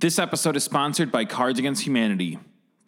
This episode is sponsored by Cards Against Humanity.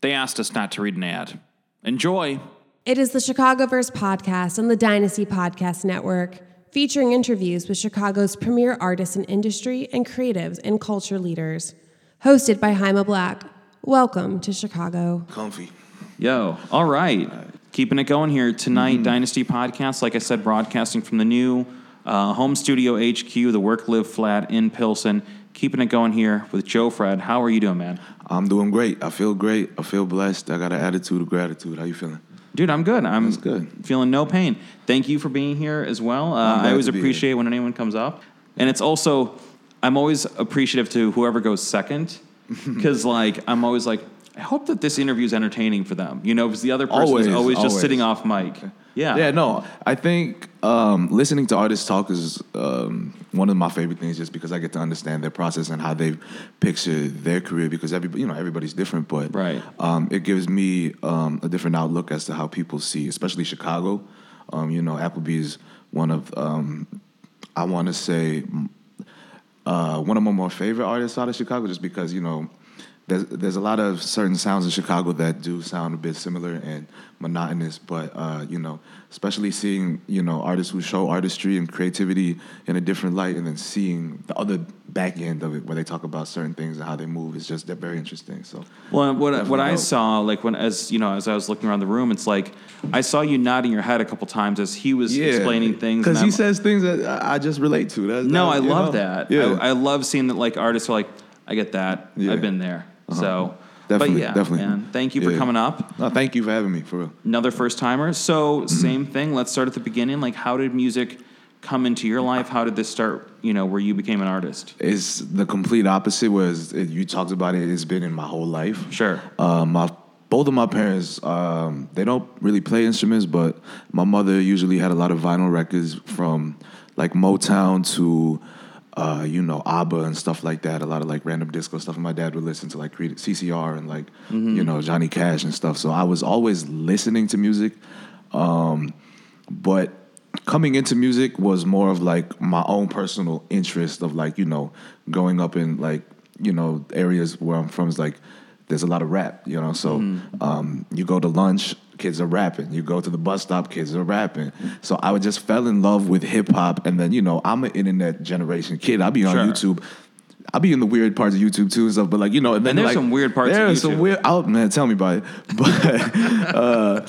They asked us not to read an ad. Enjoy. It is the Chicagoverse podcast on the Dynasty Podcast Network, featuring interviews with Chicago's premier artists in industry and creatives and culture leaders. Hosted by Jaime Black. Welcome to Chicago. Comfy. Yo, all right. Keeping it going here tonight, Dynasty Podcast. Like I said, broadcasting from the new uh, home studio HQ, the Work Live Flat in Pilsen. Keeping it going here with JoFred. How are you doing, man? I'm doing great. I feel great. I feel blessed. I got an attitude of gratitude. How you feeling? Dude, I'm good. I'm That's good. feeling no pain. Thank you for being here as well. Uh, I always appreciate when anyone comes up, and it's also I'm always appreciative to whoever goes second, because like I'm always like I hope that this interview is entertaining for them. You know, because the other person Always, is always just sitting off mic. Yeah, Yeah, no. I think um, listening to artists talk is um, one of my favorite things, just because I get to understand their process and how they picture their career. Because every you know everybody's different, but Right. um, it gives me um, a different outlook as to how people see, especially Chicago. Um, you know, Appleby's one of um, I want to say uh, one of my more favorite artists out of Chicago, just because you know there's there's a lot of certain sounds in Chicago that do sound a bit similar and monotonous, but uh, you know, especially seeing you know artists who show artistry and creativity in a different light, and then seeing the other back end of it where they talk about certain things and how they move is just very interesting. So Well, what what I saw, like when as you know, as I was looking around the room, it's like I saw you nodding your head a couple times as he was explaining things. because he I'm- says things that I I just relate to. That's, No, that- I love know? that. Yeah, I, I love seeing that like artists are like, I get that. Yeah. I've been there. So Definitely, but yeah, definitely. man. Thank you for Yeah. coming up. no, thank you for having me for real. Another first timer. So same thing. Let's start at the beginning. Like how did music come into your life? How did this start, you know, where you became an artist? It's the complete opposite. Whereas it, you talked about it, it's been in my whole life. Sure. Uh, my both of my parents, um, they don't really play instruments, but my mother usually had a lot of vinyl records from like Motown to, uh, you know, ABBA and stuff like that. A lot of like random disco stuff. And my dad would listen to like CCR and like, you know, Johnny Cash and stuff. So I was always listening to music. Um, but coming into music was more of like my own personal interest of like you know growing up in like you know areas where I'm from is like there's a lot of rap you know so um, you go to lunch kids are rapping you go to the bus stop kids are rapping so I would just fell in love with hip hop and then you know I'm an internet generation kid I'll be on Sure. YouTube I'll be in the weird parts of YouTube too and stuff, but like you know, and then And there's like, some weird parts There's some weird. Oh man, tell me about it. But uh,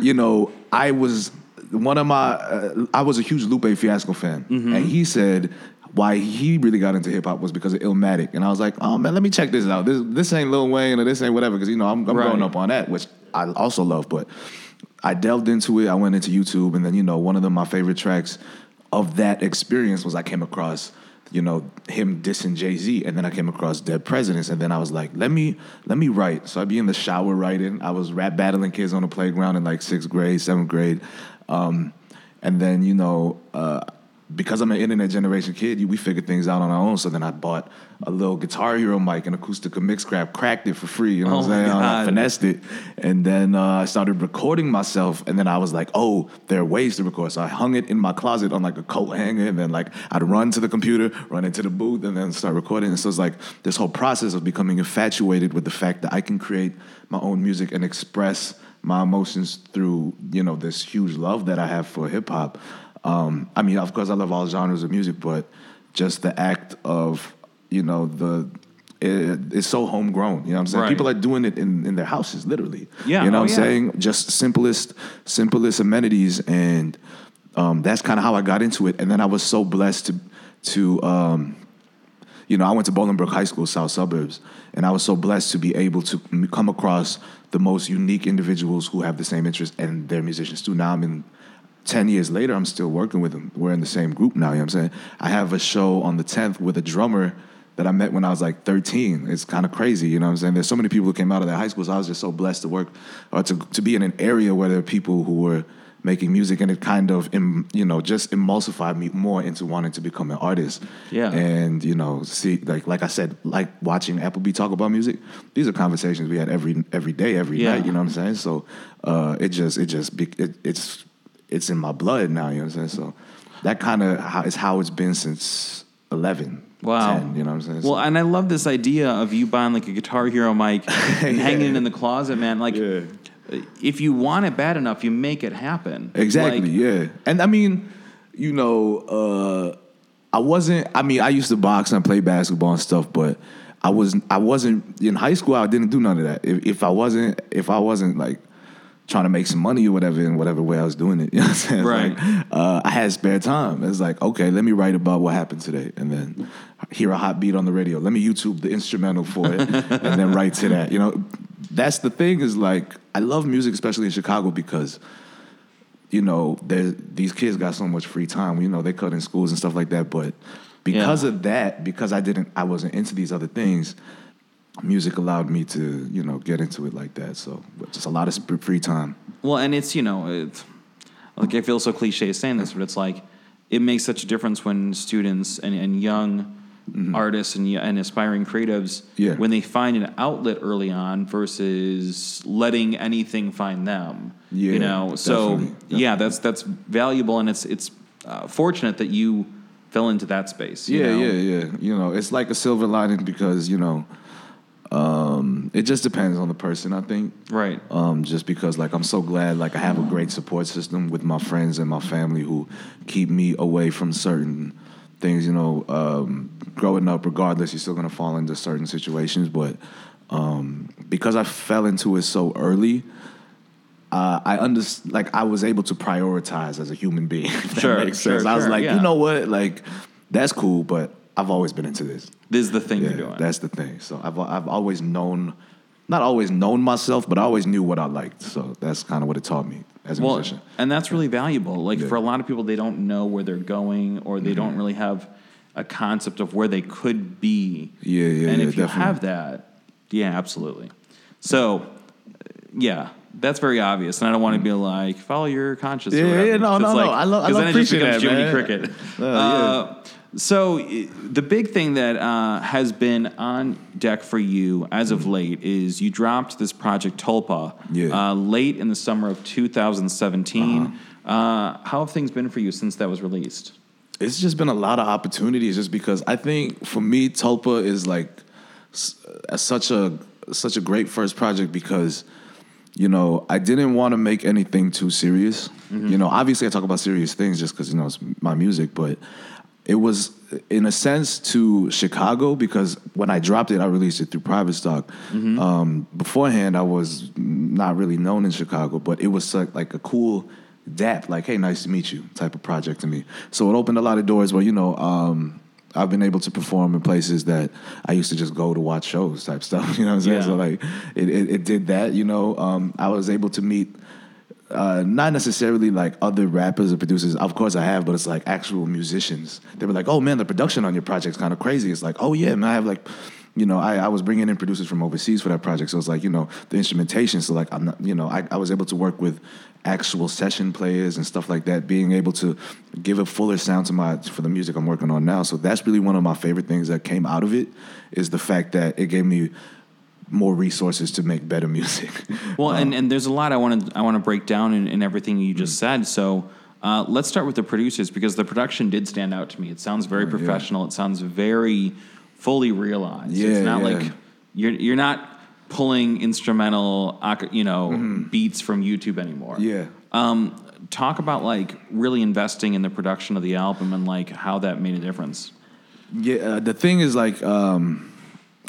you know, I was one of my. Uh, I was a huge Lupe Fiasco fan, Mm-hmm. and he said why he really got into hip hop was because of Illmatic, and I was like, oh man, let me check this out. This this ain't Lil Wayne or this ain't whatever, because you know I'm, I'm Right. growing up on that, which I also love, but. I delved into it. I went into YouTube, and then you know one of the, my favorite tracks of that experience was I came across you know him dissing Jay Z, and then I came across Dead Presidents, and then I was like, let me let me write. So I'd be in the shower writing. I was rap battling kids on the playground in like sixth grade, seventh grade, um, and then you know. Uh, because I'm an internet generation kid, we figured things out on our own. So then I bought a little Guitar Hero mic and Acoustica Mixcraft, cracked it for free. You know Oh what I'm saying? I finessed it, and then uh, I started recording myself. And then I was like, "Oh, there are ways to record." So I hung it in my closet on like a coat hanger, and then like I'd run to the computer, run into the booth, and then start recording. And so it's like this whole process of becoming infatuated with the fact that I can create my own music and express my emotions through you know this huge love that I have for hip hop. Um, I mean, of course, I love all genres of music, but just the act of you know the it, it's so homegrown. You know what I'm saying? Right. People are doing it in, in their houses, literally. Yeah, You know oh, what I'm yeah. saying? Just simplest, simplest amenities. And um, that's kind of how I got into it. And then I was so blessed to, to um, you know, I went to Bolingbrook High School, South Suburbs, and I was so blessed to be able to come across the most unique individuals who have the same interest and they're musicians too. Now I'm in 10 years later, I'm still working with them. We're in the same group now, you know what I'm saying? I have a show on the 10th with a drummer that I met when I was like 13. It's kind of crazy, you know what I'm saying? There's so many people who came out of that high school, so I was just so blessed to work or to, to be in an area where there are people who were making music, and it kind of, you know, just emulsified me more into wanting to become an artist. Yeah. And you know, see, like like I said, like watching Appleby talk about music. These are conversations we had every every day, every Yeah. night. You know what I'm saying? So uh, it just it just it, it's it's in my blood now. You know what I'm saying? So that kind of how, is how it's been since 11. Wow. 10, you know what I'm saying? Well, and I love this idea of you buying like a Guitar Hero mic and hanging it in the closet, man. Like, Yeah. if you want it bad enough, you make it happen. Exactly. Like, yeah. And I mean, you know, uh, I wasn't. I mean, I used to box and play basketball and stuff, but I was. I wasn't in high school. I didn't do none of that. If, if I wasn't, if I wasn't like trying to make some money or whatever in whatever way I was doing it, you know what I'm saying? Right. Like, uh, I had spare time. It's like, okay, let me write about what happened today, and then hear a hot beat on the radio. Let me YouTube the instrumental for it, and then write to that. You know, that's the thing. Is like, I love music, especially in Chicago, because you know, these kids got so much free time. You know, they cut in schools and stuff like that. But because Yeah. of that, because I didn't, I wasn't into these other things. Music allowed me to, you know, get into it like that. So just a lot of free time. Well, and it's you know, it's, like I feel so cliche saying this, but it's like it makes such a difference when students and, and young artists and, and aspiring creatives Mm-hmm. Yeah. when they find an outlet early on versus letting anything find them. Yeah, you know. So definitely, yeah, that's that's valuable, and it's it's uh, fortunate that you fell into that space. you Yeah, know? yeah, yeah. You know, it's like a silver lining because you know, um, it just depends on the person. I think. Right. Um, just because like I'm so glad like I have a great support system with my friends and my family who keep me away from certain things. You know, um, growing up, regardless, you're still gonna fall into certain situations, but um, because I fell into it so early. Uh, I under like I was able to prioritize as a human being. If that Sure, makes sure, sense. I was like, yeah. you know what, like that's cool, but I've always been into this. This is the thing Yeah, you're doing. that's the thing. So I've I've always known, not always known myself, but I always knew what I liked. So that's kind of what it taught me as a well, musician. and that's really valuable. Like Yeah. Mm-hmm. for a lot of people, they don't know where they're going, or they don't really have a concept of where they could be. Yeah, yeah, And yeah, if you definitely. have that, yeah, absolutely. So, uh, yeah, that's very obvious, and I don't want to be like follow your conscience. Yeah, yeah, no, no, it's no. I love- I love then it just becomes that, Jiminy man. Cricket. yeah. Uh, so the big thing that uh, has been on deck for you as of late is you dropped this project Tulpa Yeah. uh, late in the summer of 2017. uh how have things been for you since that was released? it's just been a lot of opportunities just because I think for me Tulpa is like s- such a such a great first project because you know I didn't want to make anything too serious. You know, obviously I talk about serious things just because you know it's my music, but it was in a sense to Chicago because when I dropped it, I released it through private stock. Um, beforehand, I was not really known in Chicago, but it was like, like a cool dap, like "Hey, nice to meet you" type of project to me. So it opened a lot of doors where you know um, I've been able to perform in places that I used to just go to watch shows type stuff. You know what I'm saying? Yeah. So like it, it, it did that. You know, um, I was able to meet uh, not necessarily like other rappers or producers. Of course, I have, but it's like actual musicians. They were like, "Oh man, the production on your project's kind of crazy." It's like, "Oh yeah, man, I have like." You know, I, I was bringing in producers from overseas for that project, so it's like you know the instrumentation. So like I'm not, you know, I, I was able to work with actual session players and stuff like that, being able to give a fuller sound to my for the music I'm working on now. So that's really one of my favorite things that came out of it is the fact that it gave me more resources to make better music. Well, and, and there's a lot I want to I want to break down in, in everything you just Mm. said. So uh, let's start with the producers because the production did stand out to me. It sounds very Oh, yeah. professional. It sounds very fully realized. Yeah, it's not yeah. like you're you're not pulling instrumental you know beats from YouTube anymore. Mm-hmm. yeah. Um, talk about like really investing in the production of the album and like how that made a difference. Yeah, uh, the thing is like um,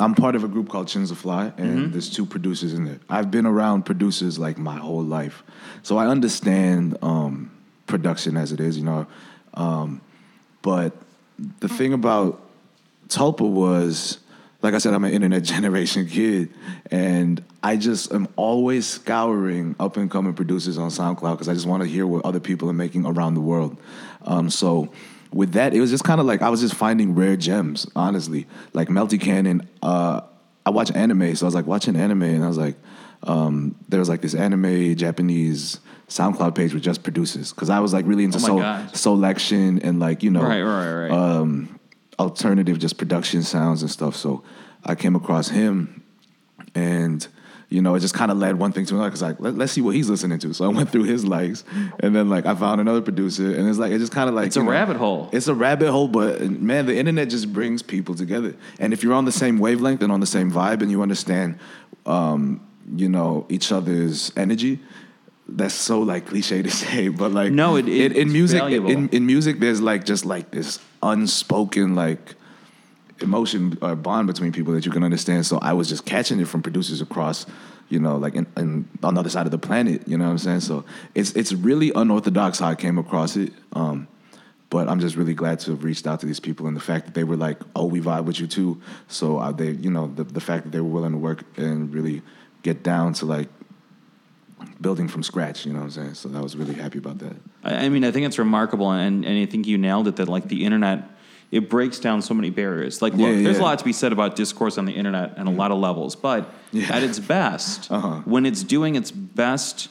I'm part of a group called Chinza Fly, and there's two producers in there. I've been around producers like my whole life, so I understand um, production as it is, you know. Um, but the thing about Tulpa was, like I said, I'm an internet generation kid, and I just am always scouring up and coming producers on SoundCloud because I just want to hear what other people are making around the world. Um, so with that, it was just kind of like I was just finding rare gems, honestly. Like Melty Cannon, uh, I watch anime, so I was like watching anime, and I was like, um, there was like this anime Japanese SoundCloud page with just producers because I was like really into Oh soul, selection and like you know Right, right, right. um, alternative just production sounds and stuff. So I came across him, and you know, it just kind of led one thing to another. Cause like, let, us see what he's listening to. So I went through his likes, and then like I found another producer, and it's like it just kind of like It's a know, rabbit hole. It's a rabbit hole, but man, the internet just brings people together. And if you're on the same wavelength and on the same vibe, and you understand, um, you know, each other's energy. That's so like cliche to say, but like No, it- in, in it's music in, in music there's like just like this unspoken like emotion or bond between people that you can understand. So I was just catching it from producers across, you know, like in, in, on the other side of the planet. You know what I'm saying? So it's it's really unorthodox how I came across it. Um, but I'm just really glad to have reached out to these people and the fact that they were like, "Oh, we vibe with you too." So uh, they, you know, the the fact that they were willing to work and really get down to like building from scratch. You know what I'm saying? So I was really happy about that. I I mean, I think it's remarkable, and, and I think you nailed it. That like the internet, it breaks down so many barriers. Like, look, Yeah, there's a. Lot to be said about discourse on the internet and a lot of levels, but Yeah. at its best, Uh-huh. when it's doing its best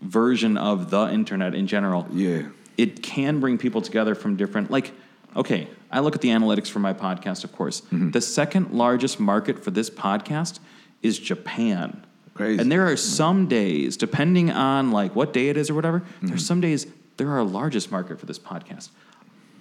version of the internet in general, Yeah. it can bring people together from different like okay i look at the analytics for my podcast of course Mm-hmm. the second largest market for this podcast is japan Crazy. and there are some days depending on like what day it is or whatever Mm-hmm. there's some days there are our largest market for this podcast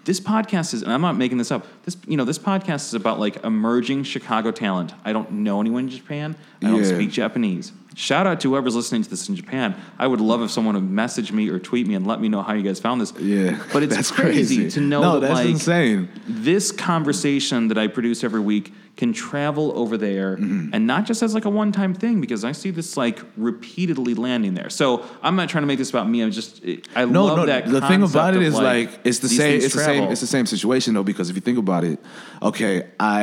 this podcast is and i'm not making this up this you know this podcast is about like emerging chicago talent i don't know anyone in japan i don't Yeah. speak japanese shout out to whoever's listening to this in japan i would love if someone would message me or tweet me and let me know how you guys found this Yeah. but it's That's crazy, to know No, that that's like insane. this conversation that i produce every week can travel over there Mm-hmm. and not just as like a one-time thing because i see this like repeatedly landing there so i'm not trying to make this about me i'm just i No, love no. that the thing about it is is like, it's the same. It's the same. It's the same situation though because if you think about it, okay, I,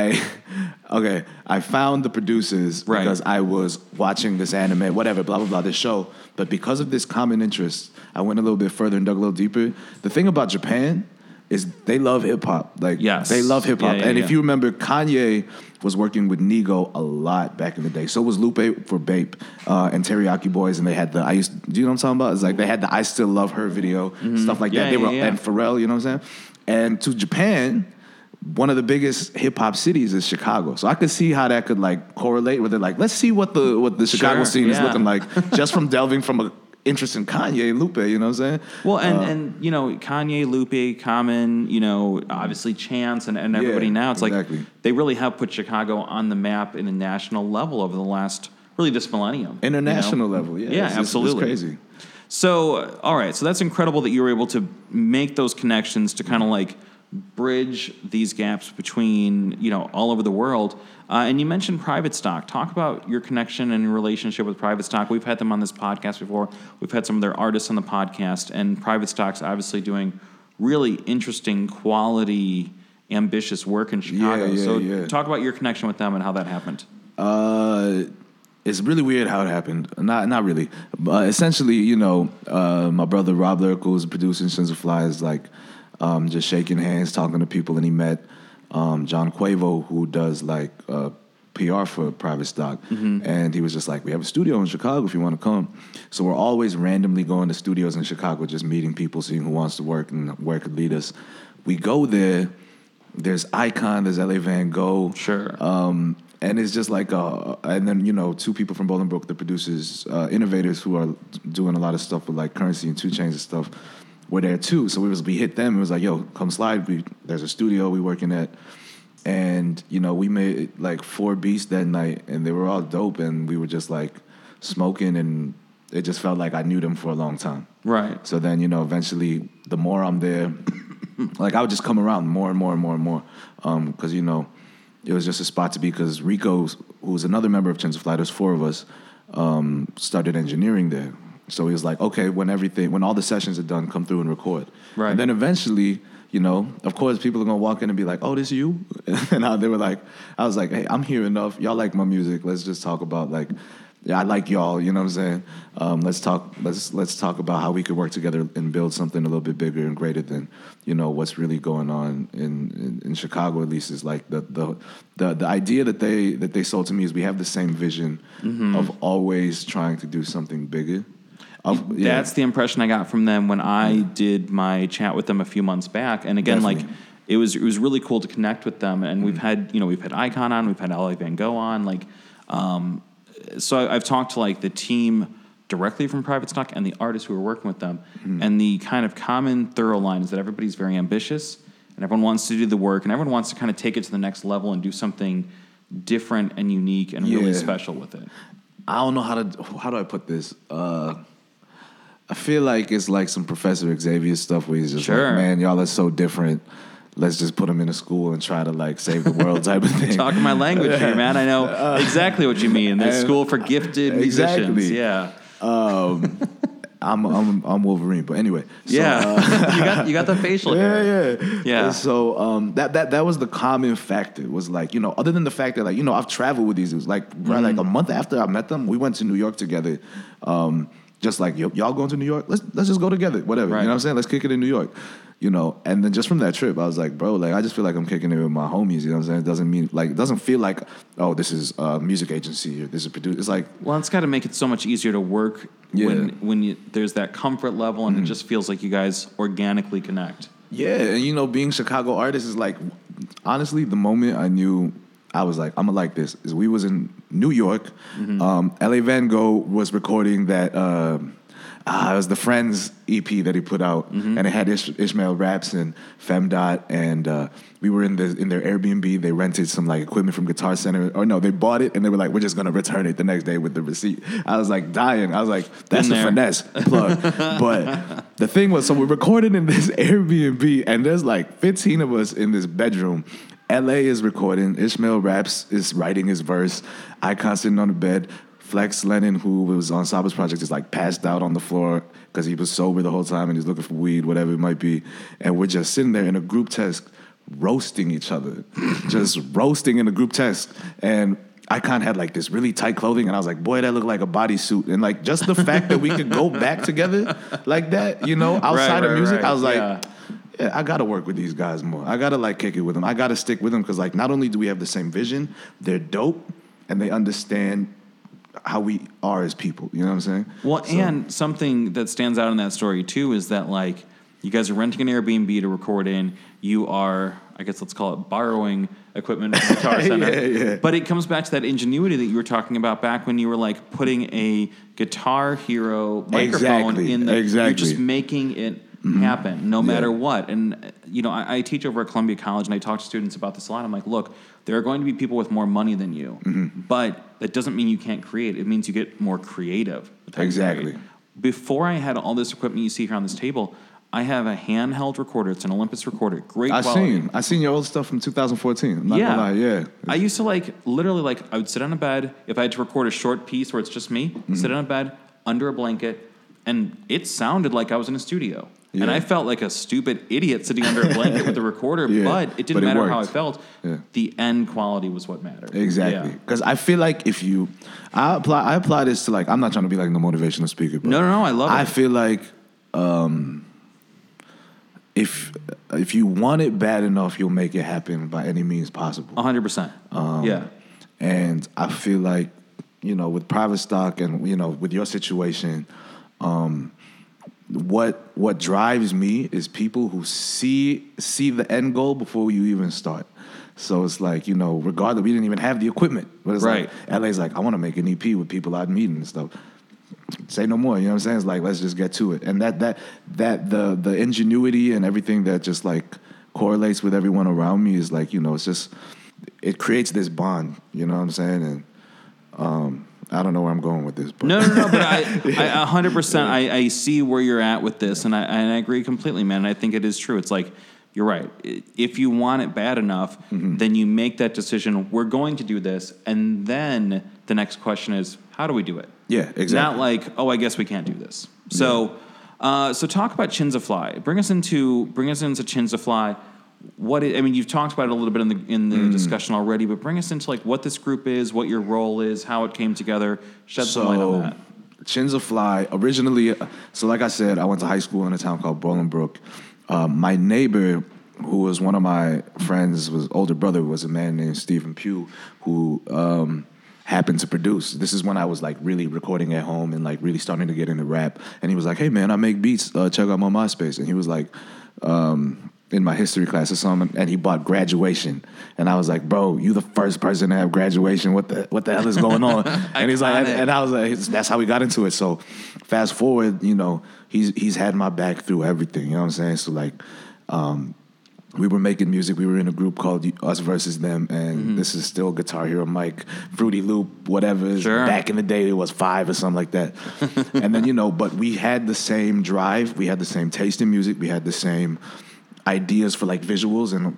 okay, I found the producers Right. because I was watching this anime, whatever, blah blah blah, this show. But because of this common interest, I went a little bit further and dug a little deeper. The thing about Japan is they love hip hop. Like, Yes. they love hip hop. Yeah, yeah, and yeah. if you remember, Kanye was working with Nigo a lot back in the day. So was Lupe for Bape uh, and Teriyaki Boys, and they had the I used. Do you know what I'm talking about? It's like they had the I Still Love Her video, stuff like Mm-hmm. That. They were and Pharrell. You know what I'm saying? And to Japan. One of the biggest hip hop cities is Chicago, so I could see how that could like correlate with it. Like, let's see what the what the Chicago Sure, scene is looking like just from delving from a interest in Kanye Lupe. You know what I'm saying? Well, and, Uh, and you know, Kanye, Lupe, Common, you know, obviously Chance and, and everybody Yeah, now. It's exactly. like they really have put Chicago on the map in a national level over the last, really this millennium. you know? international level, yeah, Yeah, it's- absolutely. it's crazy. So, all right. So that's incredible that you were able to make those connections to kind of like bridge these gaps between, you know, all over the world. Uh, and you mentioned private stock. Talk about your connection and your relationship with private stock. We've had them on this podcast before. We've had some of their artists on the podcast, and private stock's obviously doing really interesting, quality, ambitious work in Chicago. yeah, so, yeah. talk about your connection with them and how that happened. Uh, it's really weird how it happened. Not not really. But essentially, you know, uh, my brother Rob Lyrical is producing Chinza Fly is like um, just shaking hands, talking to people, and he met um, John Quavo, who does like uh, PR for Private Stock, and he was just like, "We have a studio in Chicago if you want to come." So we're always randomly going to studios in Chicago, just meeting people, seeing who wants to work and where could lead us. We go there. There's Icon. There's LA Van Gogh. Sure. Um, and it's just like, uh, and then you know, two people from Bolingbrook, the producers, uh, innovators who are doing a lot of stuff with like Curren$y and 2 Chainz and stuff, were there too. So we was we hit them. It was like, yo, come slide. We there's a studio we working at, and you know, we made like four beats that night, and they were all dope, and we were just like smoking, and it just felt like I knew them for a long time. Right. So then, you know, eventually, the more I'm there, like I would just come around more and more and more and more, because you know, it was just a spot to be. Because Rico, who was another member of Chinza Fly, there's four of us, um, started engineering there. So he was like, okay, when everything, when all the sessions are done, come through and record. Right. And then eventually, you know, of course, people are gonna walk in and be like, "Oh, this is you?" and I, they were like, "I was like, hey, I'm here enough. Y'all like my music. Let's just talk about like." Yeah, I like y'all. You know what I'm saying? Um, let's talk. Let's let's talk about how we could work together and build something a little bit bigger and greater than you know what's really going on in, in, in Chicago. At least is like the, the the the idea that they that they sold to me is we have the same vision Mm-hmm. of always trying to do something bigger. Yeah. That's the impression I got from them when I did my chat with them a few months back. And again, like it was it was really cool to connect with them. And we've had you know we've had Icon on, we've had LA Van Gogh on, like. Um, so I, I've talked to like the team directly from Private Stock and the artists who are working with them, and the kind of common thorough line is that everybody's very ambitious and everyone wants to do the work and everyone wants to kind of take it to the next level and do something different and unique and really special with it. I don't know how to how do I put this. Uh, I feel like it's like some Professor Xavier stuff where he's just Sure. like, man, y'all are so different. Let's just put them in a school and try to like save the world type of thing. Talking my language here, man. I know exactly what you mean. There's school for gifted musicians. Exactly. Yeah. I'm I'm I'm Wolverine, but anyway. So, Yeah. uh, you got you got the facial hair. yeah, yeah, Yeah. And so um, that that that was the common factor. Was like you know, other than the fact that like you know, I've traveled with these dudes. Like right, like a Mm-hmm. month after I met them, we went to New York together. Um, just like y'all going to New York, let's let's just go together. Whatever, Right. you know what I'm saying? Let's kick it in New York. You know, and then just from that trip, I was like, bro, like I just feel like I'm kicking it with my homies. You know what I'm saying? It doesn't mean like it doesn't feel like oh, this is a music agency or this is producer. It's like Well, it's got to make it so much easier to work Yeah. when when you, there's that comfort level, and it just feels like you guys organically connect. Yeah, and you know, being Chicago artists is like, honestly, the moment I knew I was like, I'm gonna like this is we was in New York. Um, L.A. Van Gogh was recording that. Um, ah, it was the Friends EP that he put out, and it had Ish- Ishmael Raps and Femdot, and uh, we were in the in their Airbnb. They rented some like equipment from Guitar Center, or no, they bought it, and they were like, "We're just gonna return it the next day with the receipt." I was like dying. I was like, "That's a finesse plug." but the thing was, so we're recording in this Airbnb, and there's like 15 of us in this bedroom. LA is recording. Ishmael Raps is writing his verse. Icon sitting on the bed. Flex Lennon, who was on Saba's project, is like passed out on the floor because he was sober the whole time and he's looking for weed, whatever it might be. And we're just sitting there in a group test, roasting each other, just roasting in a group test. And Icon had like this really tight clothing, and I was like, boy, that looked like a bodysuit. And like just the fact that we could go back together like that, you know, outside right, of music, right. I was like, Yeah. yeah, I gotta work with these guys more. I gotta like kick it with them. I gotta stick with them because like not only do we have the same vision, they're dope and they understand how we are as people. You know what I'm saying? Well, So- and something that stands out in that story too is that like you guys are renting an Airbnb to record in. You are, I guess, let's call it borrowing equipment from the Guitar Center. Yeah, yeah. But it comes back to that ingenuity that you were talking about back when you were like putting a Guitar Hero microphone Exactly, in the. Exactly. You're just making it happen no matter what. And uh, you know, I, I teach over at Columbia College, and I talk to students about this a lot. I'm like, look, there are going to be people with more money than you, but that doesn't mean you can't create. It means you get more creative. with how you Exactly. Before I had all this equipment you see here on this table, I have a handheld recorder. It's an Olympus recorder, great I quality. seen I seen your old stuff from 2014. I'm not Yeah. lie, yeah. I used to like literally like I would sit on a bed if I had to record a short piece where it's just me, Mm-hmm. sit on a bed under a blanket, and it sounded like I was in a studio. And I felt like a stupid idiot sitting under a blanket with a recorder, Yeah, but it didn't but it matter how I felt. Yeah. The end quality was what mattered. Exactly. Yeah. Because I feel like if you, I apply, I apply this to like, I'm not trying to be like the motivational speaker, but No, no, no, I love I it. feel like um, if if you want it bad enough, you'll make it happen by any means possible. hundred percent. Um, Yeah. And I feel like, you know, with private stock and you know, with your situation, um, what what drives me is people who see see the end goal before you even start. So it's like, you know, regardless, we didn't even have the equipment. But it's Right. like LA's like, I want to make an EP with people I'd meet and stuff. Say no more. You know what I'm saying? It's like let's just get to it. And that that that the the ingenuity and everything that just like correlates with everyone around me is like, you know, it's just it creates this bond. You know what I'm saying? And um, I don't know where I'm going with this, but No, no, no. But I, I, a hundred percent, I, I see where you're at with this, and I, and I agree completely, man. And I think it is true. It's like you're right. If you want it bad enough, Mm-hmm. then you make that decision. We're going to do this, and then the next question is, how do we do it? Yeah, exactly. Not like, oh, I guess we can't do this. So, uh, so talk about Chinza Fly. Bring us into bring us into Chinza Fly. What i I mean, you've talked about it a little bit in the in the Mm. discussion already, but bring us into like what this group is, what your role is, how it came together. Shed some light on that. Chinza Fly originally. So, like I said, I went to high school in a town called Bolingbrook. Um, my neighbor, who was one of my friends, was older brother, was a man named Stephen Pugh, who um, happened to produce. This is when I was like really recording at home and like really starting to get into rap. And he was like, "Hey, man, I make beats. Uh, check out my MySpace." And he was like. Um, in my history class or something, and he bought graduation, and I was like, "Bro, you the first person to have graduation. What the what the hell is going on?" and he's like, and, I was like, "That's how we got into it." So, fast forward, you know, he's he's had my back through everything. You know what I'm saying? So like, um, we were making music. We were in a group called Us Versus Them, and Mm-hmm. this is still Guitar Hero Mike, Fruity Loop, whatever. Sure. Back in the day, it was five or something like that. and then you know, but we had the same drive. We had the same taste in music. We had the same ideas for like visuals and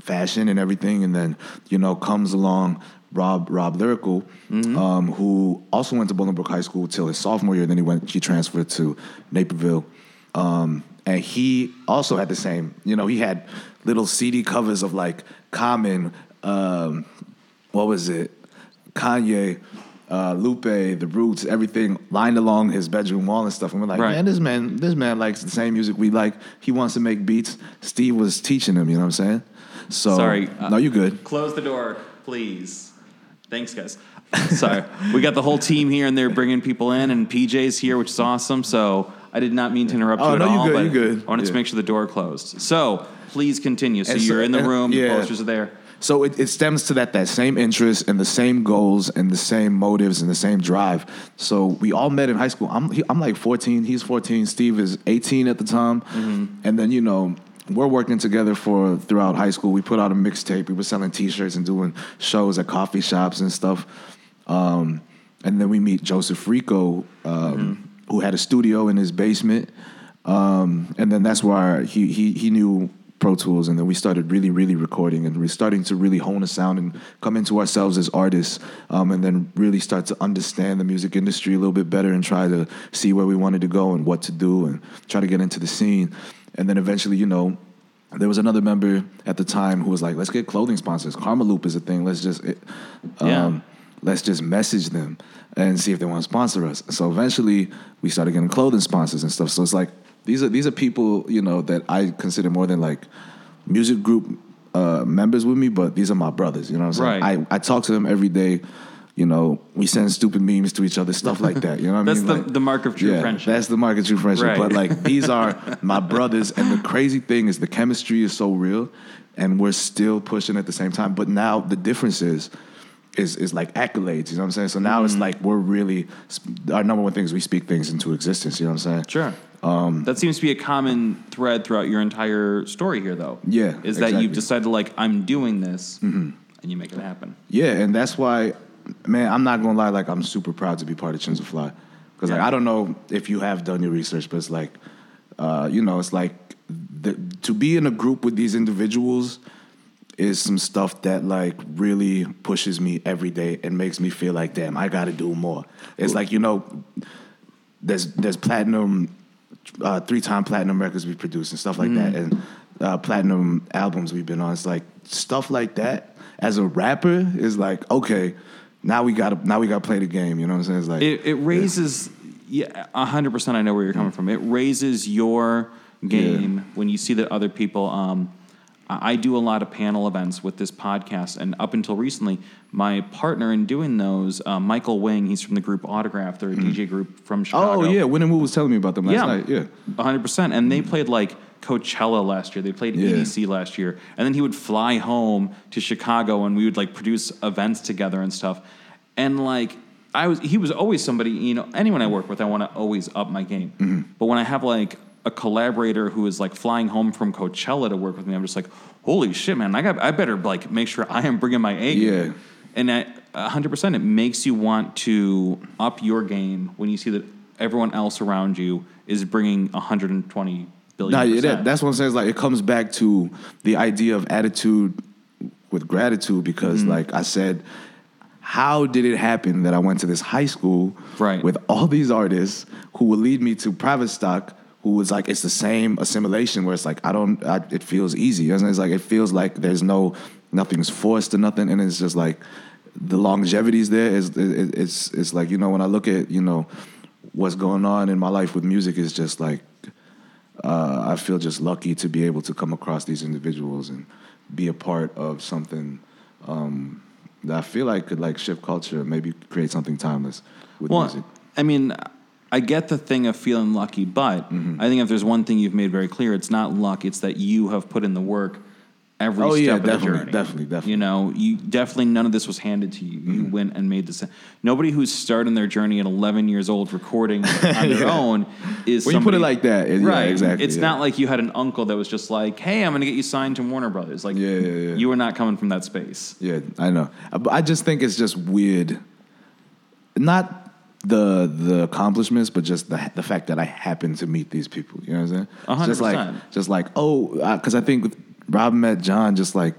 fashion and everything. And then you know, comes along. Rob Rob Lyrical, um, who also went to Bolingbrook High School till his sophomore year. Then he went he transferred to Naperville, um, and he also had the same. You know, he had little CD covers of like Common, um, what was it, Kanye, uh, Lupe, The Roots, everything lined along his bedroom wall and stuff. And we're like, Right. man, this man, this man likes the same music we like. He wants to make beats. Steve was teaching him. You know what I'm saying? So Sorry, uh, no, you good. Close the door, please. Thanks, guys. Sorry, we got the whole team here, and they're bringing people in, and PJ's here, which is awesome. So I did not mean to interrupt Oh, you at no, you all, good, but you good. I wanted to make sure the door closed. So please continue. So so- you're in the and- room, the posters are there. So it, it stems to that that same interest and the same goals and the same motives and the same drive. So we all met in high school. I'm he, I'm like 14. He's 14. Steve is 18 at the time. And then you know we're working together for throughout high school. We put out a mixtape. We were selling T-shirts and doing shows at coffee shops and stuff. Um, and then we meet Joseph Rico, um, who had a studio in his basement. Um, and then that's why he, he he knew Pro Tools, and then we started really, really recording, and we're starting to really hone a sound and come into ourselves as artists, um, and then really start to understand the music industry a little bit better, and try to see where we wanted to go and what to do, and try to get into the scene, and then eventually, you know. There was another member at the time who was like, "Let's get clothing sponsors. Karmaloop is a thing. Let's just, it, um, Yeah. let's just message them and see if they want to sponsor us. So eventually we started getting clothing sponsors and stuff. So it's like these are these are people, you know, that I consider more than like music group uh, members with me, but these are my brothers. You know what I'm saying? Right. I, I talk to them every day. You know, we send stupid memes to each other, stuff like that. You know what That's I mean? the- Like- the mark of true yeah, friendship. That's the mark of true friendship. Right. But like these are my brothers, and the crazy thing is the chemistry is so real, and we're still pushing at the same time. But now the difference is, is is like accolades. You know what I'm saying? So now Mm-hmm. it's like we're really our number one thing is we speak things into existence. You know what I'm saying? Sure. Um, that seems to be a common thread throughout your entire story here, though. Yeah, Is that exactly. you've decided, like, I'm doing this, and you make it happen. Yeah, and that's why, man, I'm not gonna lie. Like, I'm super proud to be part of Chinza Fly, because like I don't know if you have done your research, but it's like, uh, you know, it's like the, to be in a group with these individuals is some stuff that like really pushes me every day and makes me feel like, damn, I got to do more. It's like you know, there's there's platinum, uh, three time platinum records we produced and stuff like that, and uh, platinum albums we've been on. It's like stuff like that. As a rapper, is like okay, now we got to now we got to play the game. You know what I'm saying? It's like It, it raises, yeah, a hundred percent. I know where you're coming from. It raises your game when you see that other people. Um, I do a lot of panel events with this podcast, and up until recently, my partner in doing those, uh, Michael Wing, he's from the group Autograf. They're a DJ group from Chicago. oh yeah, Win and Woo was telling me about them last yeah, night. Yeah, hundred percent. And they played like Coachella last year. They played Yeah. EDC last year, and then he would fly home to Chicago, and we would like produce events together and stuff. And like I was, he was always somebody. You know, anyone I work with, I want to always up my game. Mm-hmm. But when I have like a collaborator who is like flying home from Coachella to work with me, I'm just like, holy shit, man! I got, I better like make sure I am bringing my A game. Yeah. And at 100%, it makes you want to up your game when you see that everyone else around you is bringing 120 billion. Percent. that, that's what I'm saying. Like it comes back to the idea of attitude with gratitude because, Mm-hmm. like I said, how did it happen that I went to this high school Right. with all these artists who would lead me to private stock? Who was like it's the same assimilation where it's like I don't I, it feels easy. It's like it feels like there's no nothing's forced or nothing, and it's just like the longevity's there. Is it, it's it's like you know when I look at you know what's going on in my life with music is just like uh, I feel just lucky to be able to come across these individuals and be a part of something um, that I feel like could like shift culture, maybe create something timeless with well, music. I mean, I get the thing of feeling lucky, but Mm-hmm. I think if there's one thing you've made very clear, it's not luck. It's that you have put in the work every Oh, step yeah, of the definitely, journey. definitely, definitely. You know, you definitely none of this was handed to you. You went and made this. Nobody who's starting their journey at 11 years old recording on their own is When you put it like that, it- yeah, right? exactly, It's yeah. not like you had an uncle that was just like, "Hey, I'm going to get you signed to Warner Brothers." Like, Yeah, yeah, yeah. you were not coming from that space. Yeah, I know. But I just think it's just weird. Not the the accomplishments, but just the the fact that I happen to meet these people. You know what I'm saying? A hundred Just like just like oh, because I think Rob met John just like.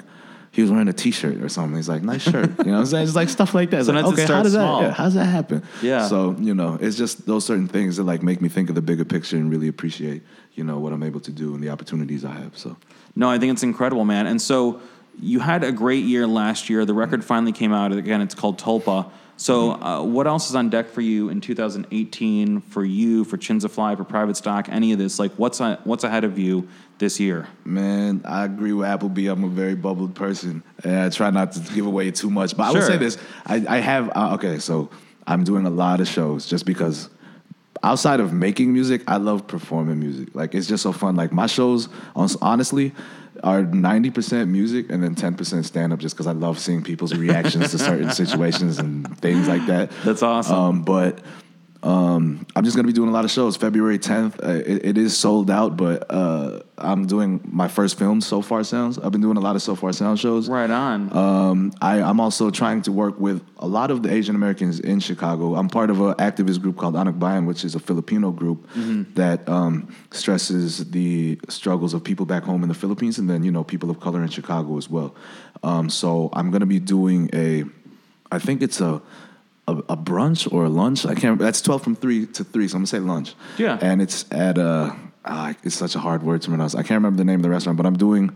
He was wearing a T-shirt or something. He's like, "Nice shirt," you know. what I'm saying? It's like stuff like that. It's Sometimes like, okay, how does that? Yeah, how does that happen? Yeah. So you know, it's just those certain things that like make me think of the bigger picture and really appreciate you know what I'm able to do and the opportunities I have. So No, I think it's incredible, man. And so you had a great year last year. The record finally came out. Again, it's called Tulpa. So, uh, what else is on deck for you in 2018 for you, for Chinza Fly, for Private Stock, any of this? Like, what's uh, what's ahead of you this year? Man, I agree with Appleby. I'm a very bubbled person, and I try not to give away too much. But I will say this: I, I have uh, okay. So I'm doing a lot of shows just because. Outside of making music, I love performing music. Like it's just so fun. Like my shows, honestly, are 90% music and then 10% stand up, just because I love seeing people's reactions to certain situations and things like that. That's awesome. Um, but um, I'm just gonna be doing a lot of shows. February 10th, uh, it, it is sold out, but uh, I'm doing my first film, Sofar Sounds. I've been doing a lot of Sofar Sound shows. Right on. Um, I, I'm also trying to work with a lot of the Asian Americans in Chicago. I'm part of an activist group called Anakbayan, which is a Filipino group that um, stresses the struggles of people back home in the Philippines and then, you know, people of color in Chicago as well. Um, so I'm going to be doing a, I think it's a, a, a brunch or a lunch. I can't. That's twelve from three to three, so I'm gonna say lunch. Yeah. And it's at a. ah, it's such a hard word to pronounce. I can't remember the name of the restaurant, but I'm doing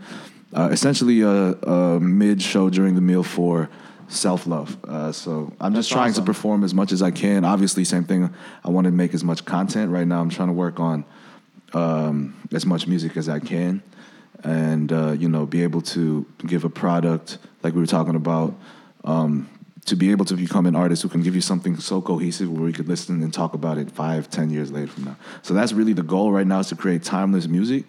uh, essentially a, a mid show during the meal for self love. Uh, so I'm just trying awesome. to perform as much as I can. Obviously, same thing. I want to make as much content. Right now, I'm trying to work on um, as much music as I can, and uh, you know, be able to give a product like we were talking about. Um, to be able to become an artist who can give you something so cohesive where we could listen and talk about it five, ten years later from now. So that's really the goal right now is to create timeless music,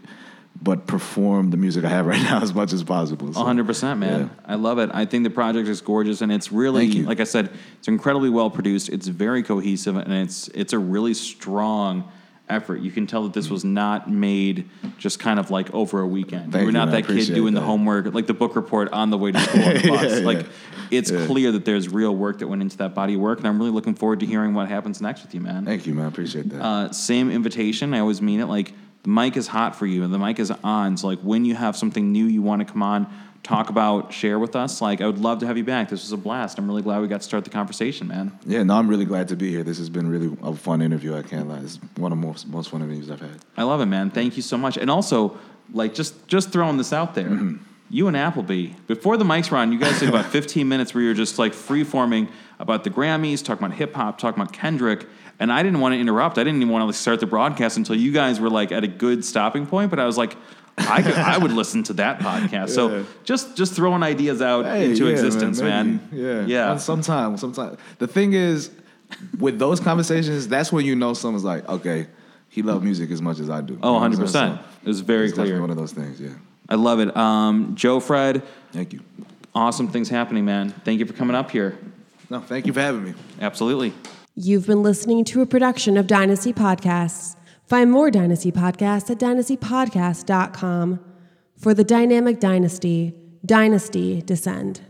but perform the music I have right now as much as possible. So, 100%, man. yeah. I love it. I think the project is gorgeous and it's really like I said, it's incredibly well produced. It's very cohesive and it's it's a really strong effort. You can tell that this was not made just kind of like over a weekend. Thank you were not. I that kid doing the homework, like the book report on the way to school on the bus. Yeah, like yeah. it's Yeah. clear that there's real work that went into that body of work and I'm really looking forward to hearing what happens next with you, man. Thank you, man. I appreciate that. Uh, same invitation. I always mean it. Like the mic is hot for you, and the mic is on. So like when you have something new you want to come on, talk about, share with us. Like I would love to have you back. This was a blast. I'm really glad we got to start the conversation, man. yeah, no, I'm really glad to be here. This has been really a fun interview. I can't lie. It's one of the most, most fun interviews I've had. I love it, man. Thank you so much. And also, like just just throwing this out there. Mm-hmm. You and Appleby, before the mics were on, you guys did about 15 minutes where you were just like free forming about the Grammys, talking about hip hop, talking about Kendrick. And I didn't want to interrupt. I didn't even want to like, start the broadcast until you guys were like at a good stopping point. But I was like, I could, I would listen to that podcast. So just just throwing ideas out Hey, into yeah, existence, man. maybe. Yeah, yeah. And Sometimes, sometimes the thing is, with those conversations, that's when you know someone's like, okay, he loves music as much as I do. Oh, 100 what I'm saying? percent. It was very it's clear. one of those things. Yeah. I love it. Um, JoFred, Thank you. awesome things happening, man. Thank you for coming up here. No, thank you for having me. Absolutely. You've been listening to a production of Dynasty Podcasts. Find more Dynasty Podcasts at dynastypodcast.com. For the dynamic dynasty, Dynasty Descend.